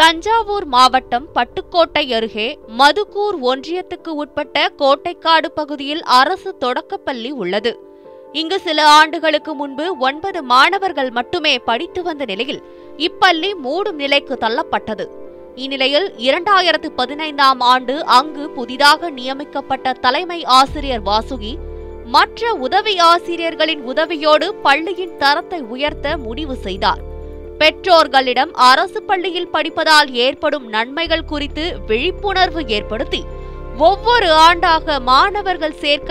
தஞ்சாவூர் மாவட்டம் பட்டுக்கோட்டை அருகே மதுக்கூர் ஒன்றியத்துக்கு உட்பட்ட கோட்டைக்காடு பகுதியில் அரசு தொடக்கப்பள்ளி உள்ளது. இங்கு சில ஆண்டுகளுக்கு முன்பு ஒன்பது மாணவர்கள் மட்டுமே படித்து வந்த நிலையில் இப்பள்ளி மூடும் நிலைக்கு தள்ளப்பட்டது. இந்நிலையில் இரண்டாயிரத்து பதினைந்தாம் ஆண்டு அங்கு புதிதாக நியமிக்கப்பட்ட தலைமை ஆசிரியர் வாசுகி மற்ற உதவி ஆசிரியர்களின் உதவியோடு பள்ளியின் தரத்தை உயர்த்த முடிவு செய்தார். பெற்றோர்களிடம் அரசு பள்ளியில் படிப்பதால் ஏற்படும் நன்மைகள் குறித்து விழிப்புணர்வு ஏற்படுத்தி ஒவ்வொரு ஆண்டாக மாணவர்கள் சேர்க்க